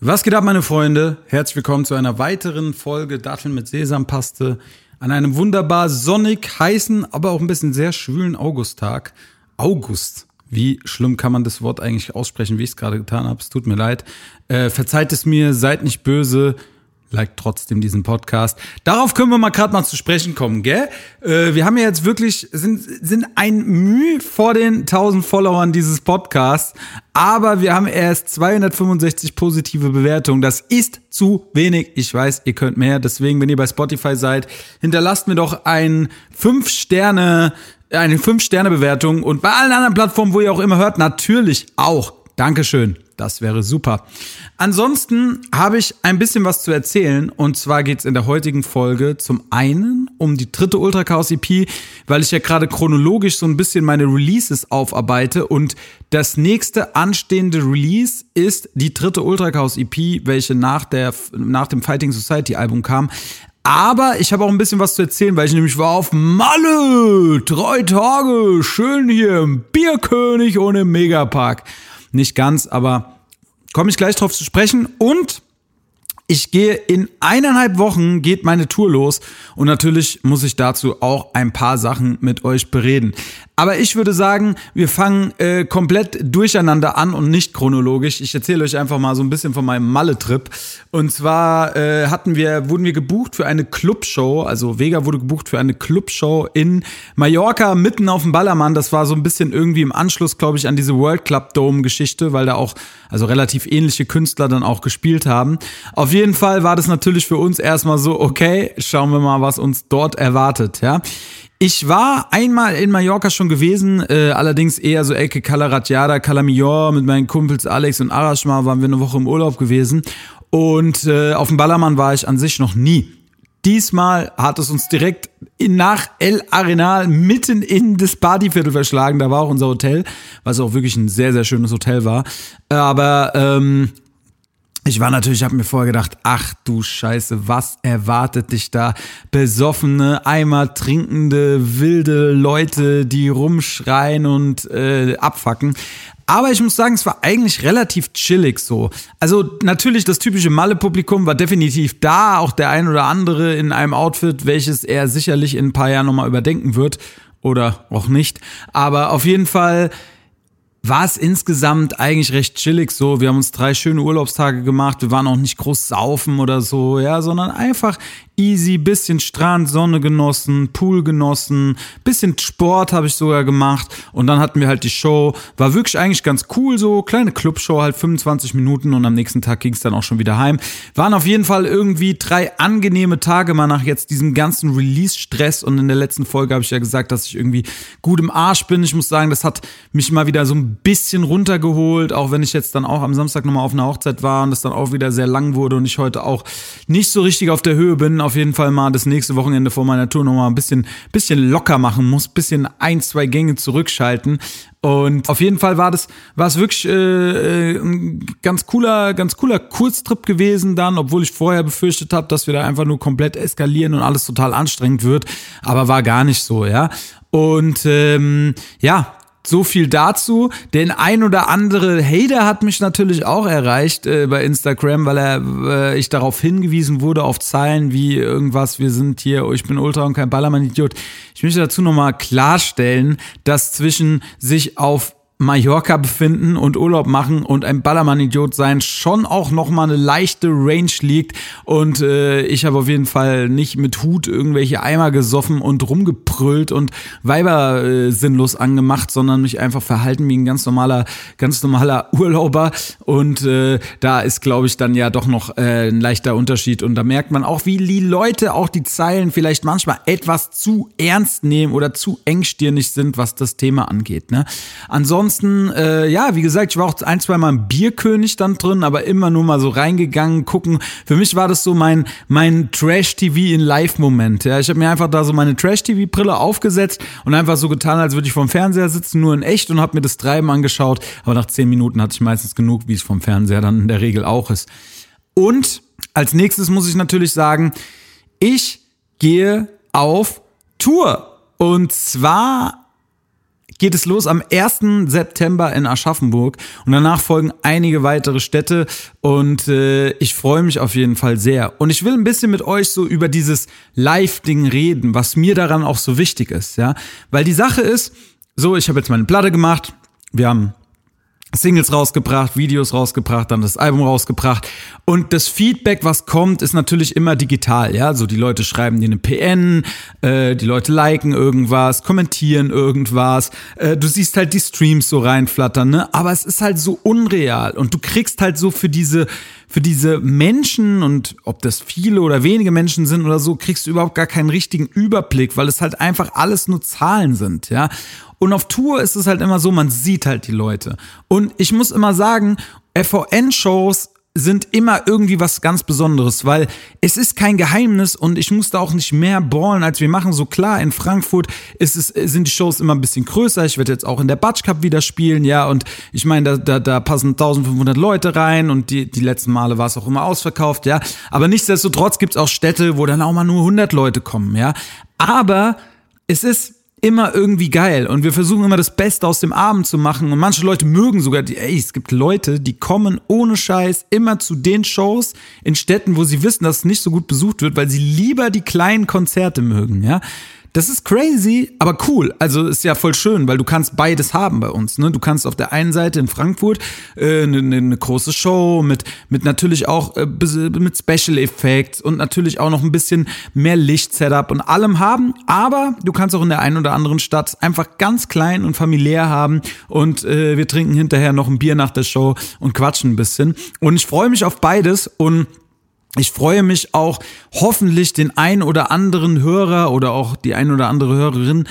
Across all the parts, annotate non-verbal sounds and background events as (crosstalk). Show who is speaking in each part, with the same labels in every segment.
Speaker 1: Was geht ab, meine Freunde? Herzlich willkommen zu einer weiteren Folge Datteln mit Sesampaste an einem wunderbar sonnig, heißen, aber auch ein bisschen sehr schwülen Augusttag. August. Wie schlimm kann man das Wort eigentlich aussprechen, wie ich es gerade getan habe? Es tut mir leid. Äh, verzeiht es mir, seid nicht böse liked trotzdem diesen Podcast. Darauf können wir mal gerade mal zu sprechen kommen, gell? Äh, wir haben ja jetzt wirklich, sind, sind ein Mühe vor den 1000 Followern dieses Podcasts, aber wir haben erst 265 positive Bewertungen. Das ist zu wenig. Ich weiß, ihr könnt mehr. Deswegen, wenn ihr bei Spotify seid, hinterlasst mir doch ein 5 Sterne, eine 5 Sterne Bewertung und bei allen anderen Plattformen, wo ihr auch immer hört, natürlich auch. Dankeschön. Das wäre super. Ansonsten habe ich ein bisschen was zu erzählen und zwar geht es in der heutigen Folge zum einen um die dritte Ultra Chaos EP, weil ich ja gerade chronologisch so ein bisschen meine Releases aufarbeite und das nächste anstehende Release ist die dritte Ultra Chaos EP, welche nach, der, nach dem Fighting Society Album kam. Aber ich habe auch ein bisschen was zu erzählen, weil ich nämlich war auf Malle. Drei Tage, schön hier im Bierkönig und im Megapark. Nicht ganz, aber komme ich gleich drauf zu sprechen. Und ich gehe in eineinhalb Wochen geht meine Tour los und natürlich muss ich dazu auch ein paar Sachen mit euch bereden. Aber ich würde sagen, wir fangen äh, komplett durcheinander an und nicht chronologisch. Ich erzähle euch einfach mal so ein bisschen von meinem Malle-Trip. Und zwar äh, hatten wir, wurden wir gebucht für eine Clubshow. Also Vega wurde gebucht für eine Clubshow in Mallorca, mitten auf dem Ballermann. Das war so ein bisschen irgendwie im Anschluss, glaube ich, an diese World Club Dome-Geschichte, weil da auch also relativ ähnliche Künstler dann auch gespielt haben. Auf jeden Fall war das natürlich für uns erstmal so, okay, schauen wir mal, was uns dort erwartet, ja. Ich war einmal in Mallorca schon gewesen, äh, allerdings eher so Ecke Calaratjada, Calamior mit meinen Kumpels Alex und Arashma waren wir eine Woche im Urlaub gewesen und äh, auf dem Ballermann war ich an sich noch nie. Diesmal hat es uns direkt in, nach El Arenal mitten in das Partyviertel verschlagen. Da war auch unser Hotel, was auch wirklich ein sehr, sehr schönes Hotel war. Aber ähm, ich war natürlich, habe mir vorher gedacht, ach du Scheiße, was erwartet dich da? Besoffene, Eimer trinkende, wilde Leute, die rumschreien und äh, abfacken. Aber ich muss sagen, es war eigentlich relativ chillig so. Also natürlich das typische Malle-Publikum war definitiv da, auch der ein oder andere in einem Outfit, welches er sicherlich in ein paar Jahren nochmal überdenken wird oder auch nicht. Aber auf jeden Fall war es insgesamt eigentlich recht chillig so. Wir haben uns drei schöne Urlaubstage gemacht. Wir waren auch nicht groß saufen oder so, ja, sondern einfach easy, bisschen Strand, Sonne genossen, Pool genossen, bisschen Sport habe ich sogar gemacht und dann hatten wir halt die Show. War wirklich eigentlich ganz cool so, kleine Clubshow, halt 25 Minuten und am nächsten Tag ging es dann auch schon wieder heim. Waren auf jeden Fall irgendwie drei angenehme Tage mal nach jetzt diesem ganzen Release-Stress und in der letzten Folge habe ich ja gesagt, dass ich irgendwie gut im Arsch bin. Ich muss sagen, das hat mich mal wieder so ein bisschen runtergeholt, auch wenn ich jetzt dann auch am Samstag nochmal auf einer Hochzeit war und das dann auch wieder sehr lang wurde und ich heute auch nicht so richtig auf der Höhe bin auf jeden Fall mal das nächste Wochenende vor meiner Tour nochmal ein bisschen, bisschen locker machen muss, bisschen ein, zwei Gänge zurückschalten. Und auf jeden Fall war das, war es wirklich äh, äh, ein ganz cooler, ganz cooler Kurztrip gewesen dann, obwohl ich vorher befürchtet habe, dass wir da einfach nur komplett eskalieren und alles total anstrengend wird. Aber war gar nicht so, ja. Und ähm, ja, so viel dazu. Den ein oder andere Hater hat mich natürlich auch erreicht äh, bei Instagram, weil er äh, ich darauf hingewiesen wurde auf Zeilen wie irgendwas, wir sind hier, ich bin Ultra und kein Ballermann-Idiot. Ich möchte dazu nochmal klarstellen, dass zwischen sich auf Mallorca befinden und Urlaub machen und ein Ballermann-Idiot sein schon auch nochmal eine leichte Range liegt. Und äh, ich habe auf jeden Fall nicht mit Hut irgendwelche Eimer gesoffen und rumgebrüllt und Weiber äh, sinnlos angemacht, sondern mich einfach verhalten wie ein ganz normaler, ganz normaler (laughs) Urlauber. Und äh, da ist, glaube ich, dann ja doch noch äh, ein leichter Unterschied. Und da merkt man auch, wie die Leute auch die Zeilen vielleicht manchmal etwas zu ernst nehmen oder zu engstirnig sind, was das Thema angeht. Ne? Ansonsten ansonsten, äh, ja, wie gesagt, ich war auch ein, zwei Mal im Bierkönig dann drin, aber immer nur mal so reingegangen, gucken. Für mich war das so mein, mein Trash-TV in Live-Moment. Ja, ich habe mir einfach da so meine Trash-TV-Brille aufgesetzt und einfach so getan, als würde ich vom Fernseher sitzen, nur in echt und habe mir das Treiben angeschaut. Aber nach zehn Minuten hatte ich meistens genug, wie es vom Fernseher dann in der Regel auch ist. Und als nächstes muss ich natürlich sagen, ich gehe auf Tour. Und zwar geht es los am 1. September in Aschaffenburg und danach folgen einige weitere Städte und äh, ich freue mich auf jeden Fall sehr. Und ich will ein bisschen mit euch so über dieses Live-Ding reden, was mir daran auch so wichtig ist, ja. Weil die Sache ist, so, ich habe jetzt meine Platte gemacht, wir haben Singles rausgebracht, Videos rausgebracht, dann das Album rausgebracht. Und das Feedback, was kommt, ist natürlich immer digital. Ja, so die Leute schreiben dir eine PN, äh, die Leute liken irgendwas, kommentieren irgendwas. Äh, du siehst halt die Streams so reinflattern, ne? Aber es ist halt so unreal und du kriegst halt so für diese für diese Menschen und ob das viele oder wenige Menschen sind oder so, kriegst du überhaupt gar keinen richtigen Überblick, weil es halt einfach alles nur Zahlen sind, ja. Und auf Tour ist es halt immer so, man sieht halt die Leute. Und ich muss immer sagen, FVN-Shows sind immer irgendwie was ganz Besonderes, weil es ist kein Geheimnis und ich muss da auch nicht mehr ballen, als wir machen. So klar, in Frankfurt ist es, sind die Shows immer ein bisschen größer. Ich werde jetzt auch in der Batsch Cup wieder spielen, ja, und ich meine, da, da, da passen 1500 Leute rein und die, die letzten Male war es auch immer ausverkauft, ja. Aber nichtsdestotrotz gibt es auch Städte, wo dann auch mal nur 100 Leute kommen, ja. Aber es ist immer irgendwie geil und wir versuchen immer das Beste aus dem Abend zu machen und manche Leute mögen sogar die, ey, es gibt Leute, die kommen ohne Scheiß immer zu den Shows in Städten, wo sie wissen, dass es nicht so gut besucht wird, weil sie lieber die kleinen Konzerte mögen, ja. Das ist crazy, aber cool. Also ist ja voll schön, weil du kannst beides haben bei uns. Ne? Du kannst auf der einen Seite in Frankfurt äh, eine, eine große Show mit mit natürlich auch äh, mit Special Effects und natürlich auch noch ein bisschen mehr Licht-Setup und allem haben. Aber du kannst auch in der einen oder anderen Stadt einfach ganz klein und familiär haben und äh, wir trinken hinterher noch ein Bier nach der Show und quatschen ein bisschen. Und ich freue mich auf beides und ich freue mich auch hoffentlich den ein oder anderen Hörer oder auch die ein oder andere Hörerin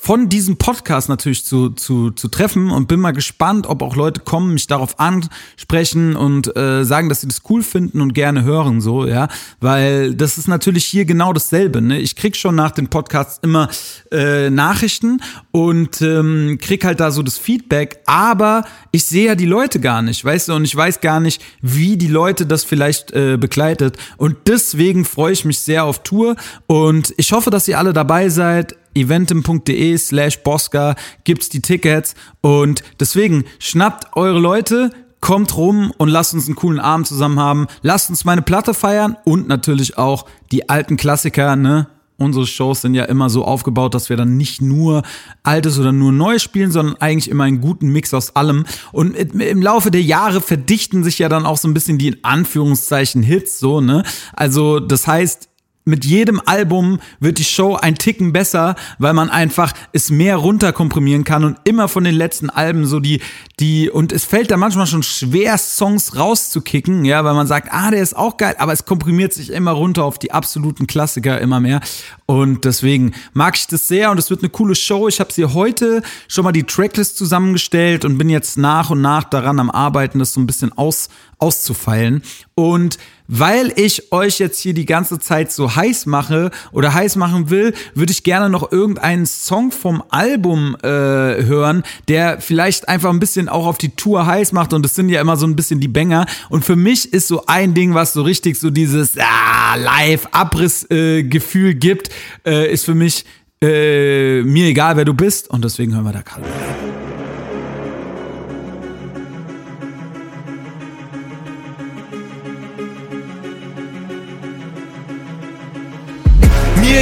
Speaker 1: von diesem Podcast natürlich zu, zu, zu treffen und bin mal gespannt, ob auch Leute kommen, mich darauf ansprechen und äh, sagen, dass sie das cool finden und gerne hören, so, ja. Weil das ist natürlich hier genau dasselbe. Ne? Ich krieg schon nach den Podcasts immer äh, Nachrichten und ähm, krieg halt da so das Feedback, aber ich sehe ja die Leute gar nicht, weißt du, und ich weiß gar nicht, wie die Leute das vielleicht äh, begleitet. Und deswegen freue ich mich sehr auf Tour und ich hoffe, dass ihr alle dabei seid eventim.de slash Bosca gibt's die Tickets und deswegen schnappt eure Leute, kommt rum und lasst uns einen coolen Abend zusammen haben. Lasst uns meine Platte feiern und natürlich auch die alten Klassiker, ne? Unsere Shows sind ja immer so aufgebaut, dass wir dann nicht nur Altes oder nur Neues spielen, sondern eigentlich immer einen guten Mix aus allem. Und im Laufe der Jahre verdichten sich ja dann auch so ein bisschen die in Anführungszeichen Hits, so, ne? Also, das heißt, mit jedem Album wird die Show ein Ticken besser, weil man einfach es mehr runterkomprimieren kann und immer von den letzten Alben so die, die, und es fällt da manchmal schon schwer, Songs rauszukicken, ja, weil man sagt, ah, der ist auch geil, aber es komprimiert sich immer runter auf die absoluten Klassiker immer mehr. Und deswegen mag ich das sehr und es wird eine coole Show. Ich habe sie heute schon mal die Tracklist zusammengestellt und bin jetzt nach und nach daran am Arbeiten, das so ein bisschen aus, auszufeilen. Und weil ich euch jetzt hier die ganze Zeit so heiß mache oder heiß machen will, würde ich gerne noch irgendeinen Song vom Album äh, hören, der vielleicht einfach ein bisschen auch auf die Tour heiß macht und das sind ja immer so ein bisschen die Banger. Und für mich ist so ein Ding, was so richtig so dieses ah, Live-Abriss-Gefühl äh, gibt, äh, ist für mich äh, mir egal, wer du bist. Und deswegen hören wir da Karl.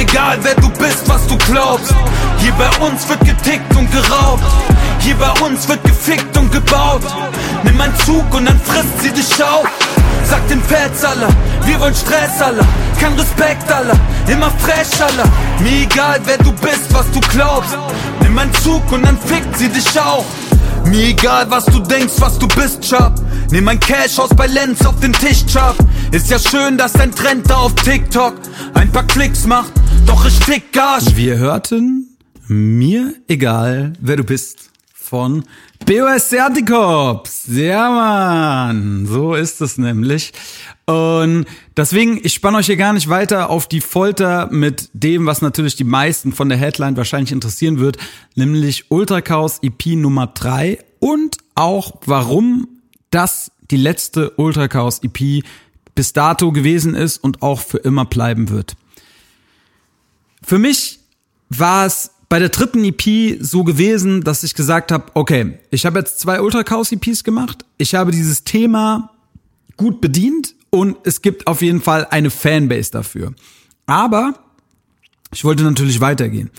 Speaker 2: Egal wer du bist, was du glaubst. Hier bei uns wird getickt und geraubt. Hier bei uns wird gefickt und gebaut. Nimm einen Zug und dann frisst sie dich auf. Sag den Fans alle, wir wollen Stress alle. Kein Respekt alle, immer fresh alle. Mir egal wer du bist, was du glaubst. Nimm einen Zug und dann fickt sie dich auch. Mir egal was du denkst, was du bist, Chap. Nimm mein Cash aus bei Lenz auf den Tisch, Chap. Ist ja schön, dass dein Trend da auf TikTok ein paar Klicks macht, doch ich tick Gas.
Speaker 1: Wir hörten mir egal, wer du bist von BOS Anticorps. Ja, Mann. So ist es nämlich. Und deswegen, ich spanne euch hier gar nicht weiter auf die Folter mit dem, was natürlich die meisten von der Headline wahrscheinlich interessieren wird, nämlich Ultra Chaos EP Nummer 3 und auch warum das die letzte Ultra Chaos EP bis dato gewesen ist und auch für immer bleiben wird. Für mich war es bei der dritten EP so gewesen, dass ich gesagt habe, okay, ich habe jetzt zwei Ultra Chaos EPs gemacht. Ich habe dieses Thema gut bedient und es gibt auf jeden Fall eine Fanbase dafür. Aber ich wollte natürlich weitergehen.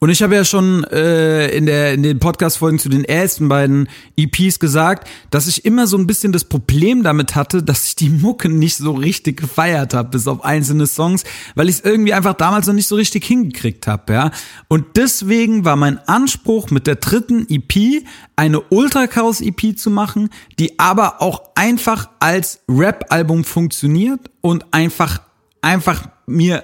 Speaker 1: Und ich habe ja schon äh, in, der, in den Podcast-Folgen zu den ersten beiden EPs gesagt, dass ich immer so ein bisschen das Problem damit hatte, dass ich die Mucke nicht so richtig gefeiert habe, bis auf einzelne Songs, weil ich es irgendwie einfach damals noch nicht so richtig hingekriegt habe. Ja? Und deswegen war mein Anspruch mit der dritten EP eine Ultra Chaos EP zu machen, die aber auch einfach als Rap-Album funktioniert und einfach einfach mir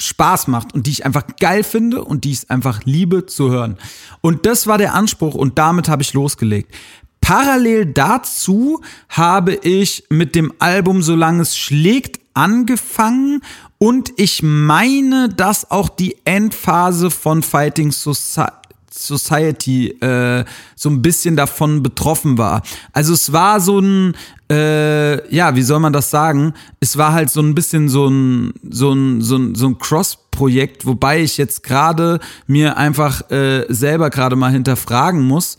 Speaker 1: Spaß macht und die ich einfach geil finde und die ich einfach liebe zu hören. Und das war der Anspruch und damit habe ich losgelegt. Parallel dazu habe ich mit dem Album Solange es schlägt angefangen und ich meine, dass auch die Endphase von Fighting Society Society äh, so ein bisschen davon betroffen war. Also es war so ein, äh, ja, wie soll man das sagen? Es war halt so ein bisschen so ein, so ein, so ein, so ein Cross-Projekt, wobei ich jetzt gerade mir einfach äh, selber gerade mal hinterfragen muss,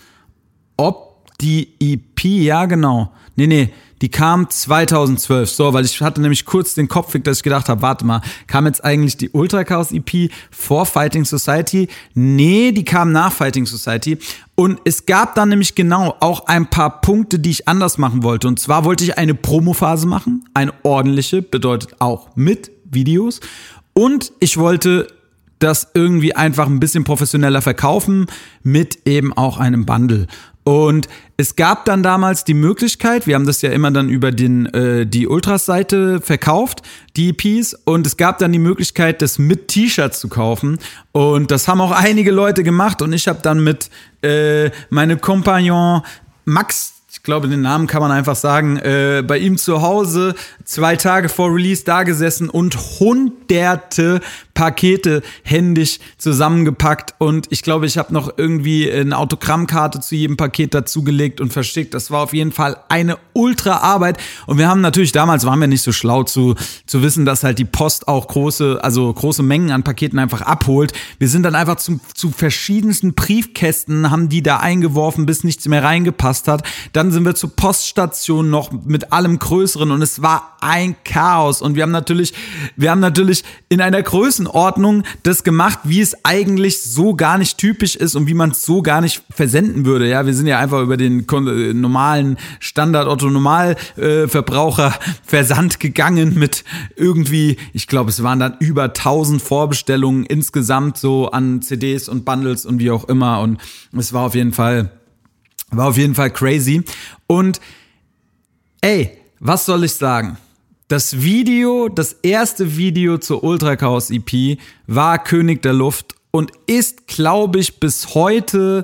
Speaker 1: ob die EP, ja genau, nee, nee, die kam 2012. So, weil ich hatte nämlich kurz den Kopf weg, dass ich gedacht habe, warte mal, kam jetzt eigentlich die Ultra Chaos EP vor Fighting Society? Nee, die kam nach Fighting Society. Und es gab dann nämlich genau auch ein paar Punkte, die ich anders machen wollte. Und zwar wollte ich eine Promophase machen, eine ordentliche, bedeutet auch mit Videos. Und ich wollte das irgendwie einfach ein bisschen professioneller verkaufen mit eben auch einem Bundle. Und es gab dann damals die Möglichkeit, wir haben das ja immer dann über den, äh, die Ultras-Seite verkauft, die EPs, und es gab dann die Möglichkeit, das mit T-Shirts zu kaufen. Und das haben auch einige Leute gemacht und ich habe dann mit äh, meinem Kompagnon Max ich glaube, den Namen kann man einfach sagen, äh, bei ihm zu Hause zwei Tage vor Release da gesessen und hunderte Pakete händisch zusammengepackt und ich glaube, ich habe noch irgendwie eine Autogrammkarte zu jedem Paket dazugelegt und verschickt. Das war auf jeden Fall eine ultra Arbeit und wir haben natürlich damals waren wir nicht so schlau zu zu wissen, dass halt die Post auch große also große Mengen an Paketen einfach abholt. Wir sind dann einfach zu, zu verschiedensten Briefkästen haben die da eingeworfen, bis nichts mehr reingepasst hat. Dann sind wir zur Poststation noch mit allem größeren und es war ein Chaos und wir haben natürlich wir haben natürlich in einer Größe Größenordnung das gemacht, wie es eigentlich so gar nicht typisch ist und wie man es so gar nicht versenden würde. Ja, wir sind ja einfach über den äh, normalen Standard Otto Normalverbraucher äh, Versand gegangen mit irgendwie, ich glaube, es waren dann über 1000 Vorbestellungen insgesamt so an CDs und Bundles und wie auch immer und es war auf jeden Fall war auf jeden Fall crazy und ey, was soll ich sagen? Das Video, das erste Video zur Ultra Chaos EP war König der Luft und ist, glaube ich, bis heute,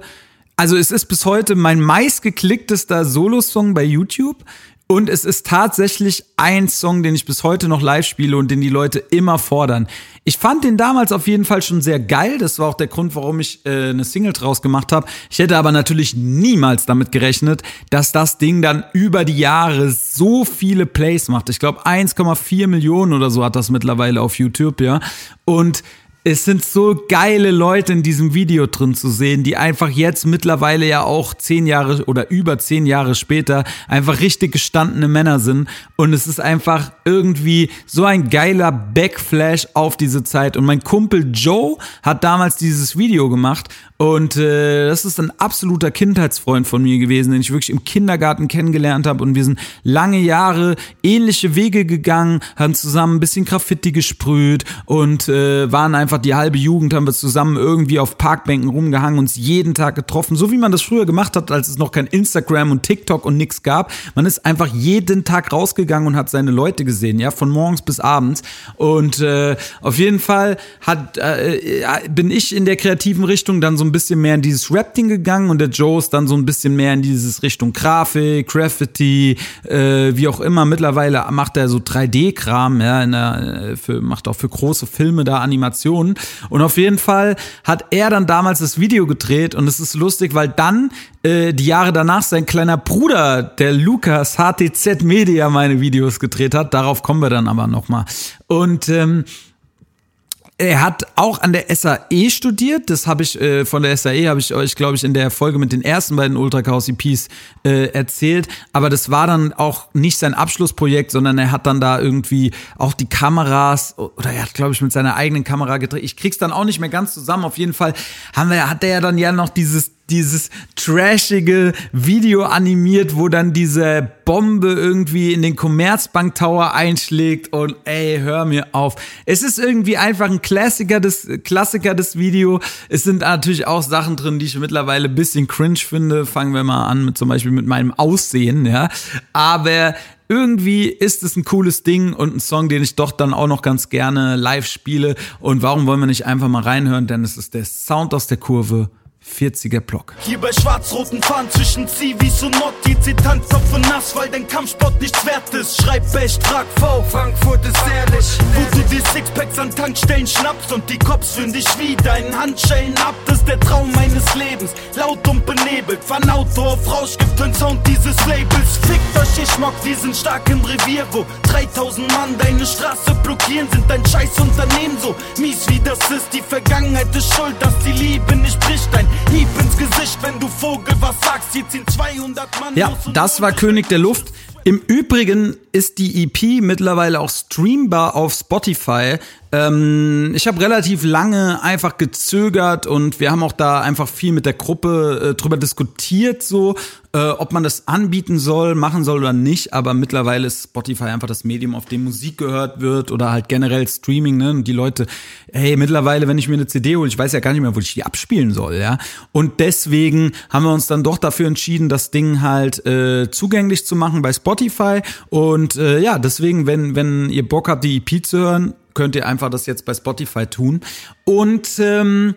Speaker 1: also es ist bis heute mein meistgeklicktester Solo-Song bei YouTube. Und es ist tatsächlich ein Song, den ich bis heute noch live spiele und den die Leute immer fordern. Ich fand den damals auf jeden Fall schon sehr geil. Das war auch der Grund, warum ich äh, eine Single draus gemacht habe. Ich hätte aber natürlich niemals damit gerechnet, dass das Ding dann über die Jahre so viele Plays macht. Ich glaube 1,4 Millionen oder so hat das mittlerweile auf YouTube, ja. Und es sind so geile Leute in diesem Video drin zu sehen, die einfach jetzt mittlerweile ja auch zehn Jahre oder über zehn Jahre später einfach richtig gestandene Männer sind. Und es ist einfach irgendwie so ein geiler Backflash auf diese Zeit. Und mein Kumpel Joe hat damals dieses Video gemacht und äh, das ist ein absoluter Kindheitsfreund von mir gewesen, den ich wirklich im Kindergarten kennengelernt habe. Und wir sind lange Jahre ähnliche Wege gegangen, haben zusammen ein bisschen Graffiti gesprüht und äh, waren einfach die halbe Jugend, haben wir zusammen irgendwie auf Parkbänken rumgehangen, uns jeden Tag getroffen, so wie man das früher gemacht hat, als es noch kein Instagram und TikTok und nix gab. Man ist einfach jeden Tag rausgegangen und hat seine Leute gesehen, ja, von morgens bis abends. Und äh, auf jeden Fall hat, äh, bin ich in der kreativen Richtung dann so ein bisschen mehr in dieses Rap-Ding gegangen und der Joe ist dann so ein bisschen mehr in dieses Richtung Grafik, Graffiti, äh, wie auch immer. Mittlerweile macht er so 3D-Kram, ja, der, äh, für, macht auch für große Filme da Animationen. Und auf jeden Fall hat er dann damals das Video gedreht und es ist lustig, weil dann äh, die Jahre danach sein kleiner Bruder, der Lukas HTZ Media, meine Videos gedreht hat. Darauf kommen wir dann aber nochmal. Und ähm, er hat auch an der SAE studiert. Das habe ich äh, von der SAE habe ich euch, glaube ich, in der Folge mit den ersten beiden Ultra Chaos EPs äh, erzählt. Aber das war dann auch nicht sein Abschlussprojekt, sondern er hat dann da irgendwie auch die Kameras oder er hat, glaube ich, mit seiner eigenen Kamera gedreht. Ich krieg's dann auch nicht mehr ganz zusammen. Auf jeden Fall haben wir, hat er ja dann ja noch dieses dieses trashige Video animiert, wo dann diese Bombe irgendwie in den Commerzbank Tower einschlägt und ey, hör mir auf. Es ist irgendwie einfach ein Klassiker des, Klassiker des Video. Es sind natürlich auch Sachen drin, die ich mittlerweile ein bisschen cringe finde. Fangen wir mal an mit zum Beispiel mit meinem Aussehen, ja. Aber irgendwie ist es ein cooles Ding und ein Song, den ich doch dann auch noch ganz gerne live spiele. Und warum wollen wir nicht einfach mal reinhören? Denn es ist der Sound aus der Kurve 40er Block.
Speaker 2: Hier bei schwarz-roten Fahren zwischen Zivis und Motti, Zitanzopf und nass, weil dein Kampfsport nichts wert ist. Schreib Best, trag V, Frankfurt ist ehrlich. Wo du dir Sixpacks an Tankstellen schnappst und die Cops führen dich wie deinen Handschellen ab. Das ist der Traum meines Lebens, laut und benebelt. Von Auto auf Rauschgift und Sound dieses Labels. Fickt euch, ich mag diesen starken Revier, wo 3000 Mann deine Straße blockieren, sind dein scheiß Unternehmen so mies wie das ist. Die Vergangenheit ist schuld, dass die Liebe nicht bricht. Dein Hieb ins Gesicht, wenn du Vogel was sagst. Hier ziehen 200 Mann
Speaker 1: Ja, das war König der Luft. Im Übrigen ist die EP mittlerweile auch streambar auf Spotify. Ähm, ich habe relativ lange einfach gezögert und wir haben auch da einfach viel mit der Gruppe äh, drüber diskutiert, so äh, ob man das anbieten soll, machen soll oder nicht. Aber mittlerweile ist Spotify einfach das Medium, auf dem Musik gehört wird oder halt generell Streaming. Ne? Und die Leute, hey, mittlerweile, wenn ich mir eine CD hole, ich weiß ja gar nicht mehr, wo ich die abspielen soll, ja. Und deswegen haben wir uns dann doch dafür entschieden, das Ding halt äh, zugänglich zu machen bei Spotify. Und äh, ja, deswegen, wenn wenn ihr Bock habt, die EP zu hören könnt ihr einfach das jetzt bei Spotify tun. Und ähm,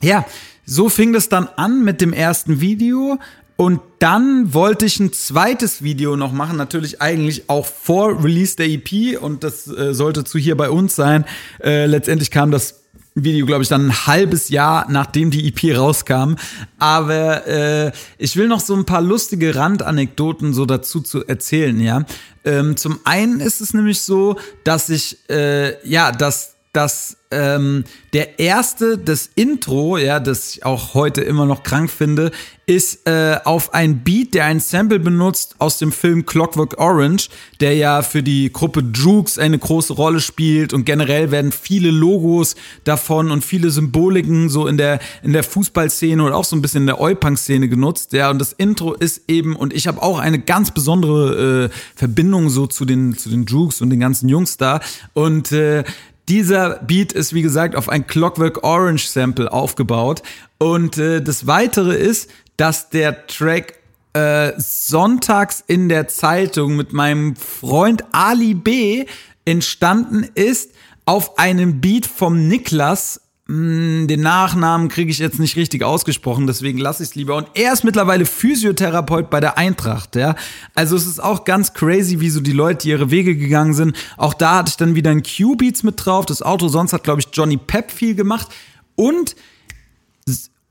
Speaker 1: ja, so fing das dann an mit dem ersten Video. Und dann wollte ich ein zweites Video noch machen, natürlich eigentlich auch vor Release der EP und das äh, sollte zu hier bei uns sein. Äh, letztendlich kam das Video, glaube ich, dann ein halbes Jahr, nachdem die EP rauskam. Aber äh, ich will noch so ein paar lustige Randanekdoten so dazu zu erzählen, ja. Ähm, zum einen ist es nämlich so, dass ich, äh, ja, dass, dass ähm, der erste, das Intro, ja, das ich auch heute immer noch krank finde, ist äh, auf ein Beat, der ein Sample benutzt aus dem Film Clockwork Orange, der ja für die Gruppe Droogs eine große Rolle spielt und generell werden viele Logos davon und viele Symboliken so in der in der Fußballszene und auch so ein bisschen in der Oi-Punk-Szene genutzt, ja, und das Intro ist eben und ich habe auch eine ganz besondere äh, Verbindung so zu den zu den Droogs und den ganzen Jungs da und äh, dieser Beat ist, wie gesagt, auf ein Clockwork Orange Sample aufgebaut. Und äh, das Weitere ist, dass der Track äh, sonntags in der Zeitung mit meinem Freund Ali B entstanden ist auf einem Beat vom Niklas, den Nachnamen kriege ich jetzt nicht richtig ausgesprochen, deswegen lasse ich es lieber. Und er ist mittlerweile Physiotherapeut bei der Eintracht, ja. Also es ist auch ganz crazy, wie so die Leute ihre Wege gegangen sind. Auch da hatte ich dann wieder ein Q-Beats mit drauf. Das Auto sonst hat, glaube ich, Johnny Pep viel gemacht. Und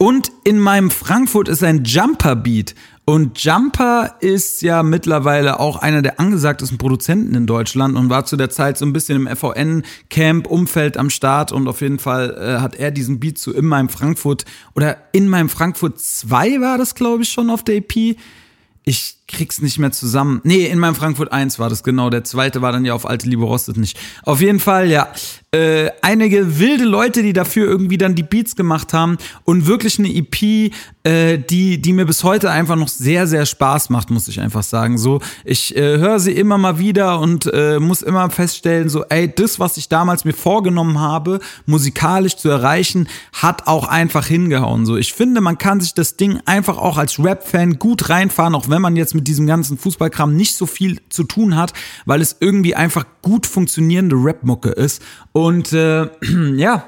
Speaker 1: und in meinem Frankfurt ist ein Jumper-Beat. Und Jumper ist ja mittlerweile auch einer der angesagtesten Produzenten in Deutschland und war zu der Zeit so ein bisschen im FVN-Camp-Umfeld am Start und auf jeden Fall äh, hat er diesen Beat zu In meinem Frankfurt oder In meinem Frankfurt 2 war das, glaube ich, schon auf der EP. Ich krieg's nicht mehr zusammen. Nee, in meinem Frankfurt 1 war das genau. Der zweite war dann ja auf Alte Liebe Rostet nicht. Auf jeden Fall, ja. Äh, einige wilde Leute, die dafür irgendwie dann die Beats gemacht haben und wirklich eine EP, äh, die, die mir bis heute einfach noch sehr, sehr Spaß macht, muss ich einfach sagen. So, ich äh, höre sie immer mal wieder und äh, muss immer feststellen, so, ey, das, was ich damals mir vorgenommen habe, musikalisch zu erreichen, hat auch einfach hingehauen. So, ich finde, man kann sich das Ding einfach auch als Rap-Fan gut reinfahren, auch wenn man jetzt mit diesem ganzen Fußballkram nicht so viel zu tun hat, weil es irgendwie einfach gut funktionierende Rap-Mucke ist. Und äh, (clears throat) ja,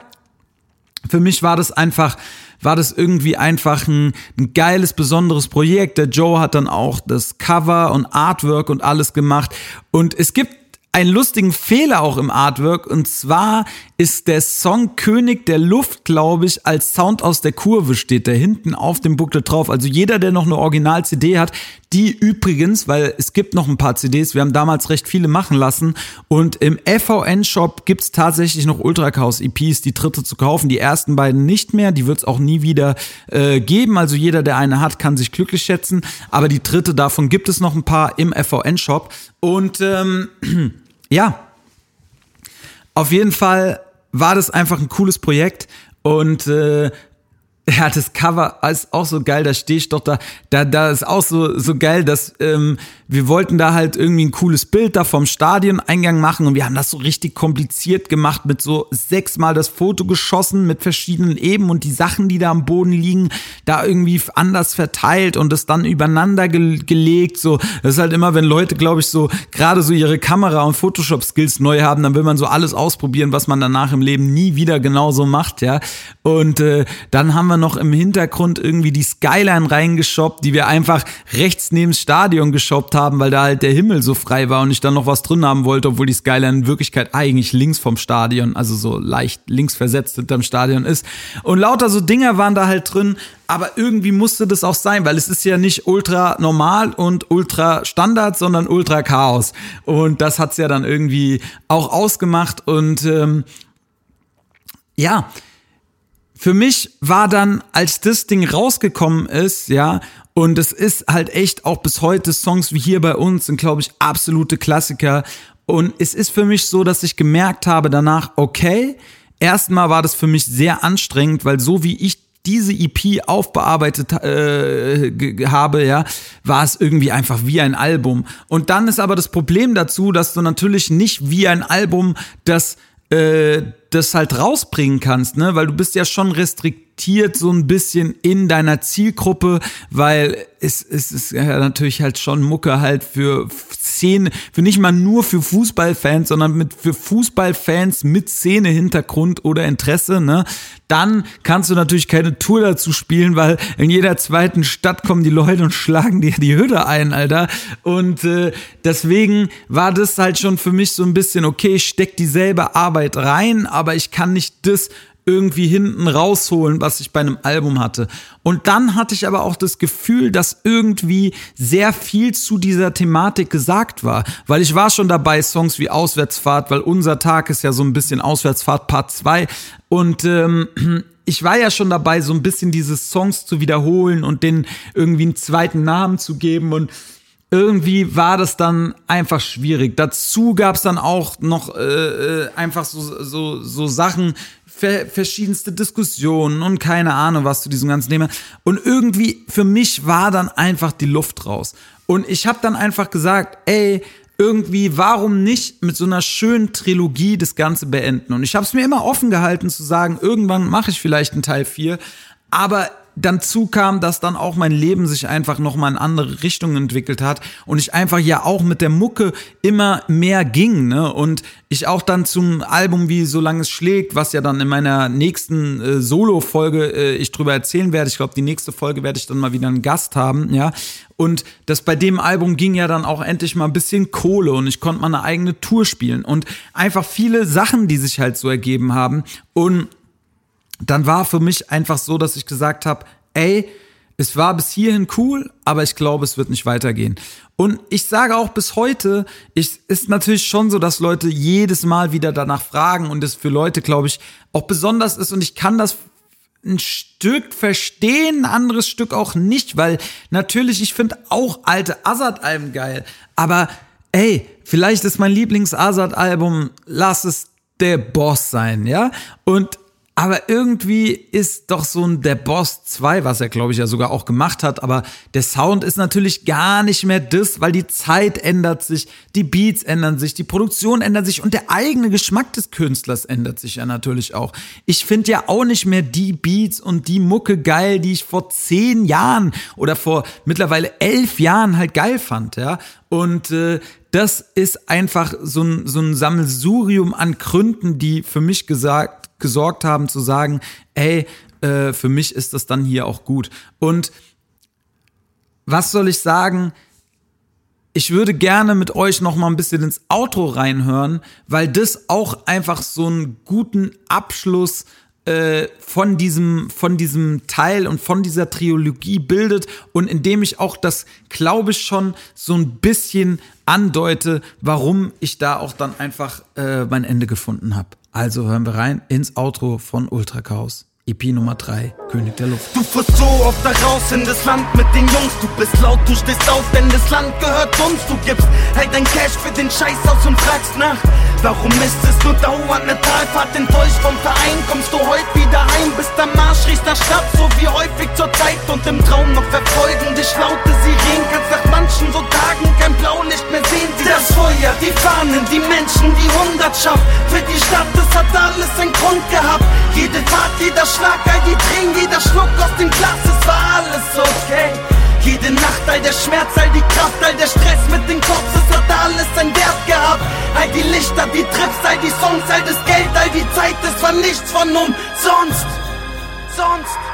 Speaker 1: für mich war das einfach war das irgendwie einfach ein, ein, geiles, besonderes Projekt. Der Joe hat dann auch das Cover und Artwork und alles gemacht. Und es gibt einen lustigen Fehler auch im Artwork. Und zwar ist der Song König der Luft, glaube ich, als Sound aus der Kurve steht, da hinten auf dem Booklet drauf. Also jeder, der noch eine Original-CD hat, die übrigens, weil es gibt noch ein paar CDs, wir haben damals recht viele machen lassen. Und im FVN-Shop gibt's tatsächlich noch Ultra Chaos EPs, die dritte zu kaufen, die ersten beiden nicht mehr, die wird's auch nie wieder äh, geben, also jeder, der eine hat, kann sich glücklich schätzen, aber die dritte davon gibt es noch ein paar im FVN-Shop und ähm, (clears throat) ja, auf jeden Fall war das einfach ein cooles Projekt und äh, (laughs) ja, das Cover ist auch so geil, da stehe ich doch da, da, da ist auch so, so geil, dass ähm, wir wollten da halt irgendwie ein cooles Bild da vom Stadioneingang machen und wir haben das so richtig kompliziert gemacht mit so sechsmal das Foto geschossen mit verschiedenen Eben und die Sachen, die da am Boden liegen, da irgendwie anders verteilt und das dann übereinander ge gelegt. So, das ist halt immer, wenn Leute, glaube ich, so gerade so ihre Kamera und Photoshop-Skills neu haben, dann will man so alles ausprobieren, was man danach im Leben nie wieder genauso macht, ja. Und äh, dann haben wir noch im Hintergrund irgendwie die Skyline reingeshoppt, die wir einfach rechts neben das Stadion geshoppt haben, weil da halt der Himmel so frei war und ich dann noch was drin haben wollte, obwohl die Skyline in Wirklichkeit eigentlich links vom Stadion, also so leicht links versetzt hinterm Stadion ist. Und lauter so Dinger waren da halt drin, aber irgendwie musste das auch sein, weil es ist ja nicht ultra normal und ultra Standard, sondern ultra Chaos. Und das hat's ja dann irgendwie auch ausgemacht und ähm, ja, für mich war dann, als das Ding rausgekommen ist, ja, und es ist halt echt auch bis heute Songs wie hier bei uns sind, glaube ich, absolute Klassiker. Und es ist für mich so, dass ich gemerkt habe danach, okay, erstmal war das für mich sehr anstrengend, weil so wie ich diese EP aufbearbeitet äh, habe, ja, war es irgendwie einfach wie ein Album. Und dann ist aber das Problem dazu, dass du natürlich nicht wie ein Album das äh, das halt rausbringen kannst, ne? Weil du bist ja schon restriktiert so ein bisschen in deiner Zielgruppe, weil es, es ist ja natürlich halt schon Mucke halt für Szene, für nicht mal nur für Fußballfans, sondern mit für Fußballfans mit Szene-Hintergrund oder Interesse, ne? Dann kannst du natürlich keine Tour dazu spielen, weil in jeder zweiten Stadt kommen die Leute und schlagen dir die Hütte ein, Alter. Und äh, deswegen war das halt schon für mich so ein bisschen, okay, ich steck dieselbe Arbeit rein, aber ich kann nicht das irgendwie hinten rausholen, was ich bei einem Album hatte. Und dann hatte ich aber auch das Gefühl, dass irgendwie sehr viel zu dieser Thematik gesagt war, weil ich war schon dabei, Songs wie Auswärtsfahrt, weil unser Tag ist ja so ein bisschen Auswärtsfahrt Part 2 und ähm, (clears throat) ich war ja schon dabei, so ein bisschen diese Songs zu wiederholen und denen irgendwie einen zweiten Namen zu geben und irgendwie war das dann einfach schwierig. Dazu gab es dann auch noch äh, äh einfach so, so, so Sachen, verschiedenste Diskussionen und keine Ahnung was zu diesem ganzen Thema. Und irgendwie für mich war dann einfach die Luft raus. Und ich habe dann einfach gesagt, ey, irgendwie, warum nicht mit so einer schönen Trilogie das Ganze beenden? Und ich habe es mir immer offen gehalten zu sagen, irgendwann mache ich vielleicht einen Teil 4, aber dann zukam, dass dann auch mein Leben sich einfach nochmal in andere Richtungen entwickelt hat und ich einfach ja auch mit der Mucke immer mehr ging, ne? Und ich auch dann zum Album wie Solange es schlägt, was ja dann in meiner nächsten äh, Solo-Folge äh, ich drüber erzählen werde. Ich glaube, die nächste Folge werde ich dann mal wieder einen Gast haben, ja. Und das bei dem Album ging ja dann auch endlich mal ein bisschen Kohle und ich konnte mal eine eigene Tour spielen und einfach viele Sachen, die sich halt so ergeben haben und dann war für mich einfach so, dass ich gesagt habe, ey, es war bis hierhin cool, aber ich glaube, es wird nicht weitergehen. Und ich sage auch bis heute, ich, ist natürlich schon so, dass Leute jedes Mal wieder danach fragen und es für Leute, glaube ich, auch besonders ist und ich kann das ein Stück verstehen, ein anderes Stück auch nicht, weil natürlich, ich finde auch alte Azad-Alben geil, aber ey, vielleicht ist mein Lieblings-Azad-Album, lass es der Boss sein, ja? Und aber irgendwie ist doch so ein Der Boss 2, was er glaube ich ja sogar auch gemacht hat, aber der Sound ist natürlich gar nicht mehr das, weil die Zeit ändert sich, die Beats ändern sich, die Produktion ändert sich und der eigene Geschmack des Künstlers ändert sich ja natürlich auch. Ich finde ja auch nicht mehr die Beats und die Mucke geil, die ich vor zehn Jahren oder vor mittlerweile elf Jahren halt geil fand, ja. Und äh, das ist einfach so ein, so ein Sammelsurium an Gründen, die für mich gesagt gesorgt haben zu sagen, ey, äh, für mich ist das dann hier auch gut. Und was soll ich sagen? Ich würde gerne mit euch noch mal ein bisschen ins Outro reinhören, weil das auch einfach so einen guten Abschluss äh, von diesem, von diesem Teil und von dieser Trilogie bildet und indem ich auch das, glaube ich, schon so ein bisschen andeute, warum ich da auch dann einfach äh, mein Ende gefunden habe. Also hören wir rein ins Outro von Ultra Chaos. EP Nummer 3, König der Luft.
Speaker 2: Du fährst so oft da raus in das Land mit den Jungs. Du bist laut, du stehst auf, denn das Land gehört uns. Du gibst halt dein Cash für den Scheiß aus und fragst nach. Warum ist es nur dauernd ne Talfahrt? Enttäuscht vom Verein kommst du heute wieder heim. Bist am Marsch, riechst nach Stadt, so wie häufig zur Zeit. Und im Traum noch verfolgen dich laute. Manchen so Tagen kein Blaulicht mehr sehen. Sie das Feuer, die Fahnen, die Menschen, die Hundertschaft. Für die Stadt, das hat alles einen Grund gehabt. Jede Tat, jeder Schlag, all die Tränen, jeder Schluck aus dem Glas, es war alles okay. Jede Nacht, all der Schmerz, all die Kraft, all der Stress mit den Cops, es hat alles einen Wert gehabt. All die Lichter, die Trips, all die Songs, all das Geld, all die Zeit, es war nichts von umsonst. Sonst.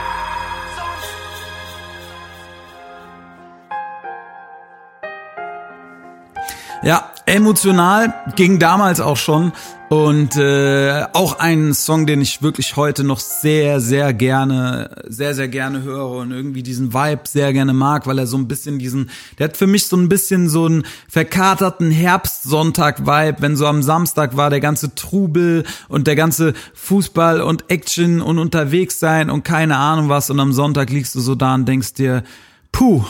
Speaker 1: Ja, emotional ging damals auch schon. Und äh, auch ein Song, den ich wirklich heute noch sehr, sehr gerne, sehr, sehr gerne höre und irgendwie diesen Vibe sehr gerne mag, weil er so ein bisschen diesen, der hat für mich so ein bisschen so einen verkaterten Herbstsonntag-Vibe, wenn so am Samstag war der ganze Trubel und der ganze Fußball und Action und unterwegs sein und keine Ahnung was und am Sonntag liegst du so da und denkst dir, puh,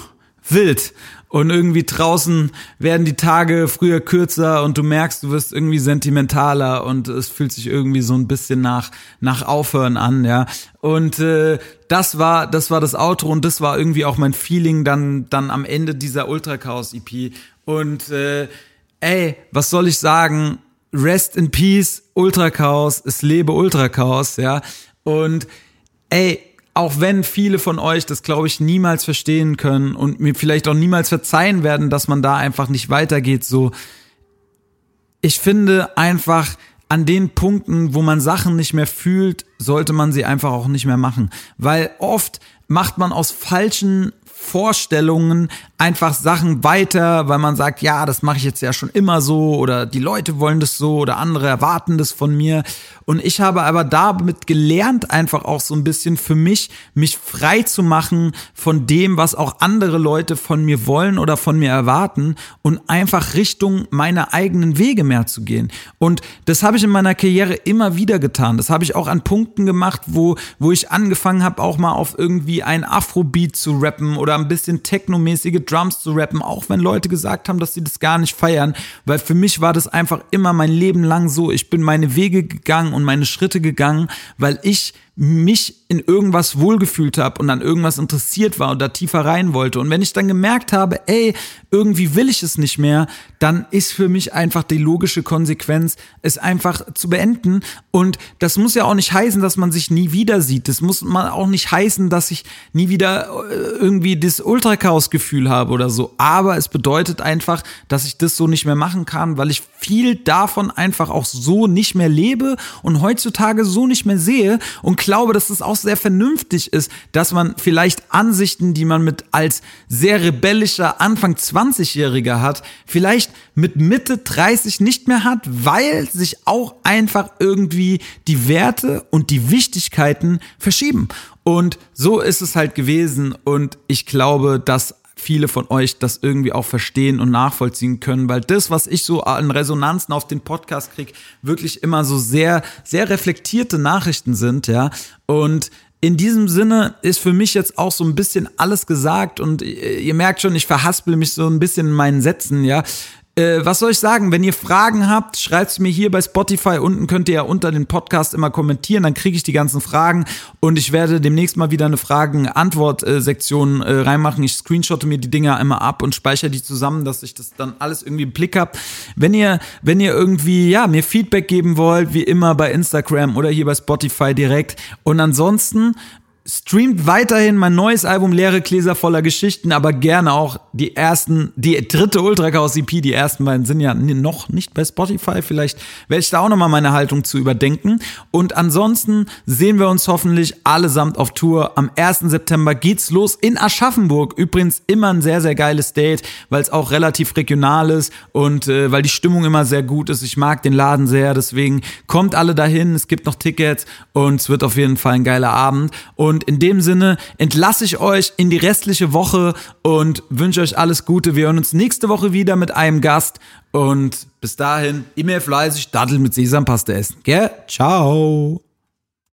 Speaker 1: wild. Und irgendwie draußen werden die Tage früher kürzer und du merkst, du wirst irgendwie sentimentaler und es fühlt sich irgendwie so ein bisschen nach nach Aufhören an, ja. Und äh, das war das war das Outro und das war irgendwie auch mein Feeling dann dann am Ende dieser Ultra Chaos EP. Und äh, ey, was soll ich sagen? Rest in Peace, Ultra Chaos, es lebe Ultra Chaos, ja. Und ey, auch wenn viele von euch das, glaube ich, niemals verstehen können und mir vielleicht auch niemals verzeihen werden, dass man da einfach nicht weitergeht, so, ich finde einfach, an den Punkten, wo man Sachen nicht mehr fühlt, sollte man sie einfach auch nicht mehr machen. Weil oft macht man aus falschen Vorstellungen einfach Sachen weiter, weil man sagt, ja, das mache ich jetzt ja schon immer so oder die Leute wollen das so oder andere erwarten das von mir. Und ich habe aber damit gelernt, einfach auch so ein bisschen für mich, mich frei zu machen von dem, was auch andere Leute von mir wollen oder von mir erwarten und einfach Richtung meiner eigenen Wege mehr zu gehen. Und das habe ich in meiner Karriere immer wieder getan. Das habe ich auch an Punkten gemacht, wo, wo ich angefangen habe, auch mal auf irgendwie ein Afrobeat zu rappen oder ein bisschen technomäßige Drums zu rappen, auch wenn Leute gesagt haben, dass sie das gar nicht feiern, weil für mich war das einfach immer mein Leben lang so. Ich bin meine Wege gegangen und meine Schritte gegangen, weil ich mich in irgendwas wohlgefühlt habe und an irgendwas interessiert war und da tiefer rein wollte. Und wenn ich dann gemerkt habe, ey, irgendwie will ich es nicht mehr, dann ist für mich einfach die logische Konsequenz, es einfach zu beenden. Und das muss ja auch nicht heißen, dass man sich nie wieder sieht. Das muss man auch nicht heißen, dass ich nie wieder äh, irgendwie das Ultrakaos-Gefühl habe oder so. Aber es bedeutet einfach, dass ich das so nicht mehr machen kann, weil ich viel davon einfach auch so nicht mehr lebe und heutzutage so nicht mehr sehe und glaube, dass es auch sehr vernünftig ist, dass man vielleicht Ansichten, die man mit als sehr rebellischer Anfang 20-Jähriger hat, vielleicht mit Mitte 30 nicht mehr hat, weil sich auch einfach irgendwie die Werte und die Wichtigkeiten verschieben. Und so ist es halt gewesen und ich glaube, dass viele von euch das irgendwie auch verstehen und nachvollziehen können, weil das, was ich so an Resonanzen auf den Podcast kriege, wirklich immer so sehr, sehr reflektierte Nachrichten sind, ja. Und in diesem Sinne ist für mich jetzt auch so ein bisschen alles gesagt und ihr merkt schon, ich verhaspel mich so ein bisschen in meinen Sätzen, ja. Äh, was soll ich sagen? Wenn ihr Fragen habt, schreibt es mir hier bei Spotify. Unten könnt ihr ja unter den Podcast immer kommentieren, dann kriege ich die ganzen Fragen und ich werde demnächst mal wieder eine Fragen-Antwort-Sektion äh, reinmachen. Ich screenshotte mir die Dinger immer ab und speichere die zusammen, dass ich das dann alles irgendwie im Blick habe. Wenn ihr, wenn ihr irgendwie, ja, mir Feedback geben wollt, wie immer bei Instagram oder hier bei Spotify direkt. Und ansonsten Streamt weiterhin mein neues Album Leere Gläser voller Geschichten, aber gerne auch die ersten, die dritte Ultra Chaos EP, die ersten beiden sind ja noch nicht bei Spotify. Vielleicht werde ich da auch nochmal meine Haltung zu überdenken. Und ansonsten sehen wir uns hoffentlich allesamt auf Tour. Am 1. September geht's los in Aschaffenburg. Übrigens immer ein sehr, sehr geiles Date, weil es auch relativ regional ist und äh, weil die Stimmung immer sehr gut ist. Ich mag den Laden sehr, deswegen kommt alle dahin. Es gibt noch Tickets und es wird auf jeden Fall ein geiler Abend. Und und in dem Sinne entlasse ich euch in die restliche Woche und wünsche euch alles Gute. Wir hören uns nächste Woche wieder mit einem Gast. Und bis dahin, immer fleißig Dattel mit Sesampaste essen. Gell? Ciao.